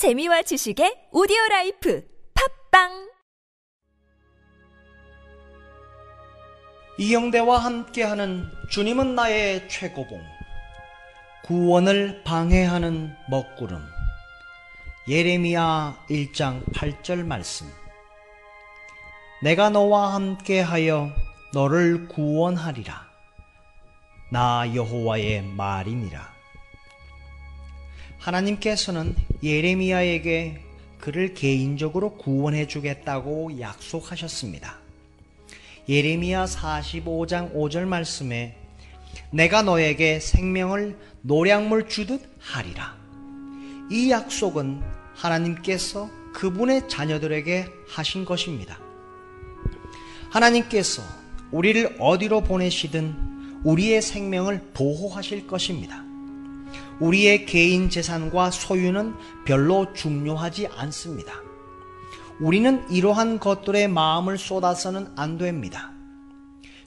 재미와 지식의 오디오 라이프 팟빵! 이영대와 함께하는 주님은 나의 최고봉 구원을 방해하는 먹구름. 예레미야 1장 8절 말씀. 내가 너와 함께하여 너를 구원하리라. 나 여호와의 말이니라 하나님께서는 예레미야에게 그를 개인적으로 구원해 주겠다고 약속하셨습니다. 예레미야 45장 5절 말씀에 내가 너에게 생명을 노량물 주듯 하리라. 이 약속은 하나님께서 그분의 자녀들에게 하신 것입니다. 하나님께서 우리를 어디로 보내시든 우리의 생명을 보호하실 것입니다. 우리의 개인 재산과 소유는 별로 중요하지 않습니다. 우리는 이러한 것들의 마음을 쏟아서는 안 됩니다.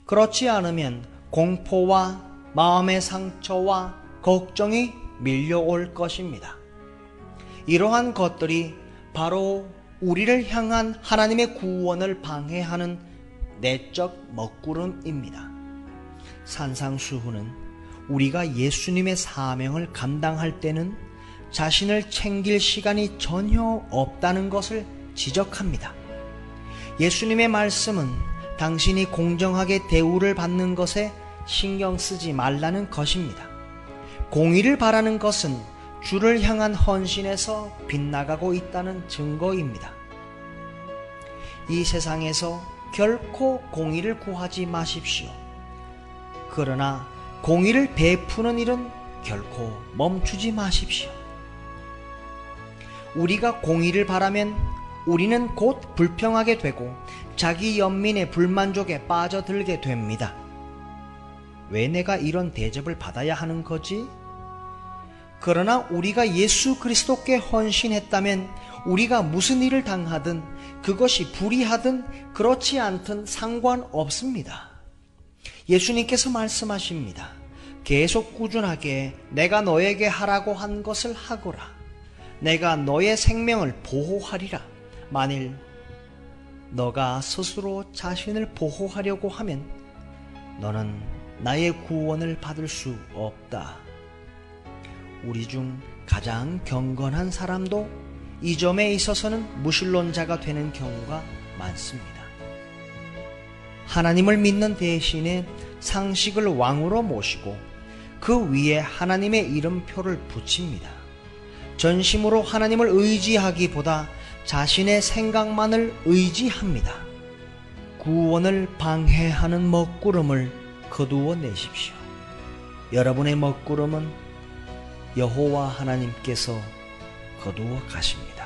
그렇지 않으면 공포와 마음의 상처와 걱정이 밀려올 것입니다. 이러한 것들이 바로 우리를 향한 하나님의 구원을 방해하는 내적 먹구름입니다. 산상수훈은 우리가 예수님의 사명을 감당할 때는 자신을 챙길 시간이 전혀 없다는 것을 지적합니다. 예수님의 말씀은 당신이 공정하게 대우를 받는 것에 신경 쓰지 말라는 것입니다. 공의를 바라는 것은 주를 향한 헌신에서 빗나가고 있다는 증거입니다. 이 세상에서 결코 공의를 구하지 마십시오. 그러나 공의를 베푸는 일은 결코 멈추지 마십시오. 우리가 공의를 바라면 우리는 곧 불평하게 되고 자기 연민의 불만족에 빠져들게 됩니다. 왜 내가 이런 대접을 받아야 하는 거지? 그러나 우리가 예수 그리스도께 헌신했다면 우리가 무슨 일을 당하든 그것이 불의하든 그렇지 않든 상관없습니다. 예수님께서 말씀하십니다. 계속 꾸준하게 내가 너에게 하라고 한 것을 하거라. 내가 너의 생명을 보호하리라. 만일 너가 스스로 자신을 보호하려고 하면 너는 나의 구원을 받을 수 없다. 우리 중 가장 경건한 사람도 이 점에 있어서는 무신론자가 되는 경우가 많습니다. 하나님을 믿는 대신에 상식을 왕으로 모시고 그 위에 하나님의 이름표를 붙입니다. 전심으로 하나님을 의지하기보다 자신의 생각만을 의지합니다. 구원을 방해하는 먹구름을 거두어 내십시오. 여러분의 먹구름은 여호와 하나님께서 거두어 가십니다.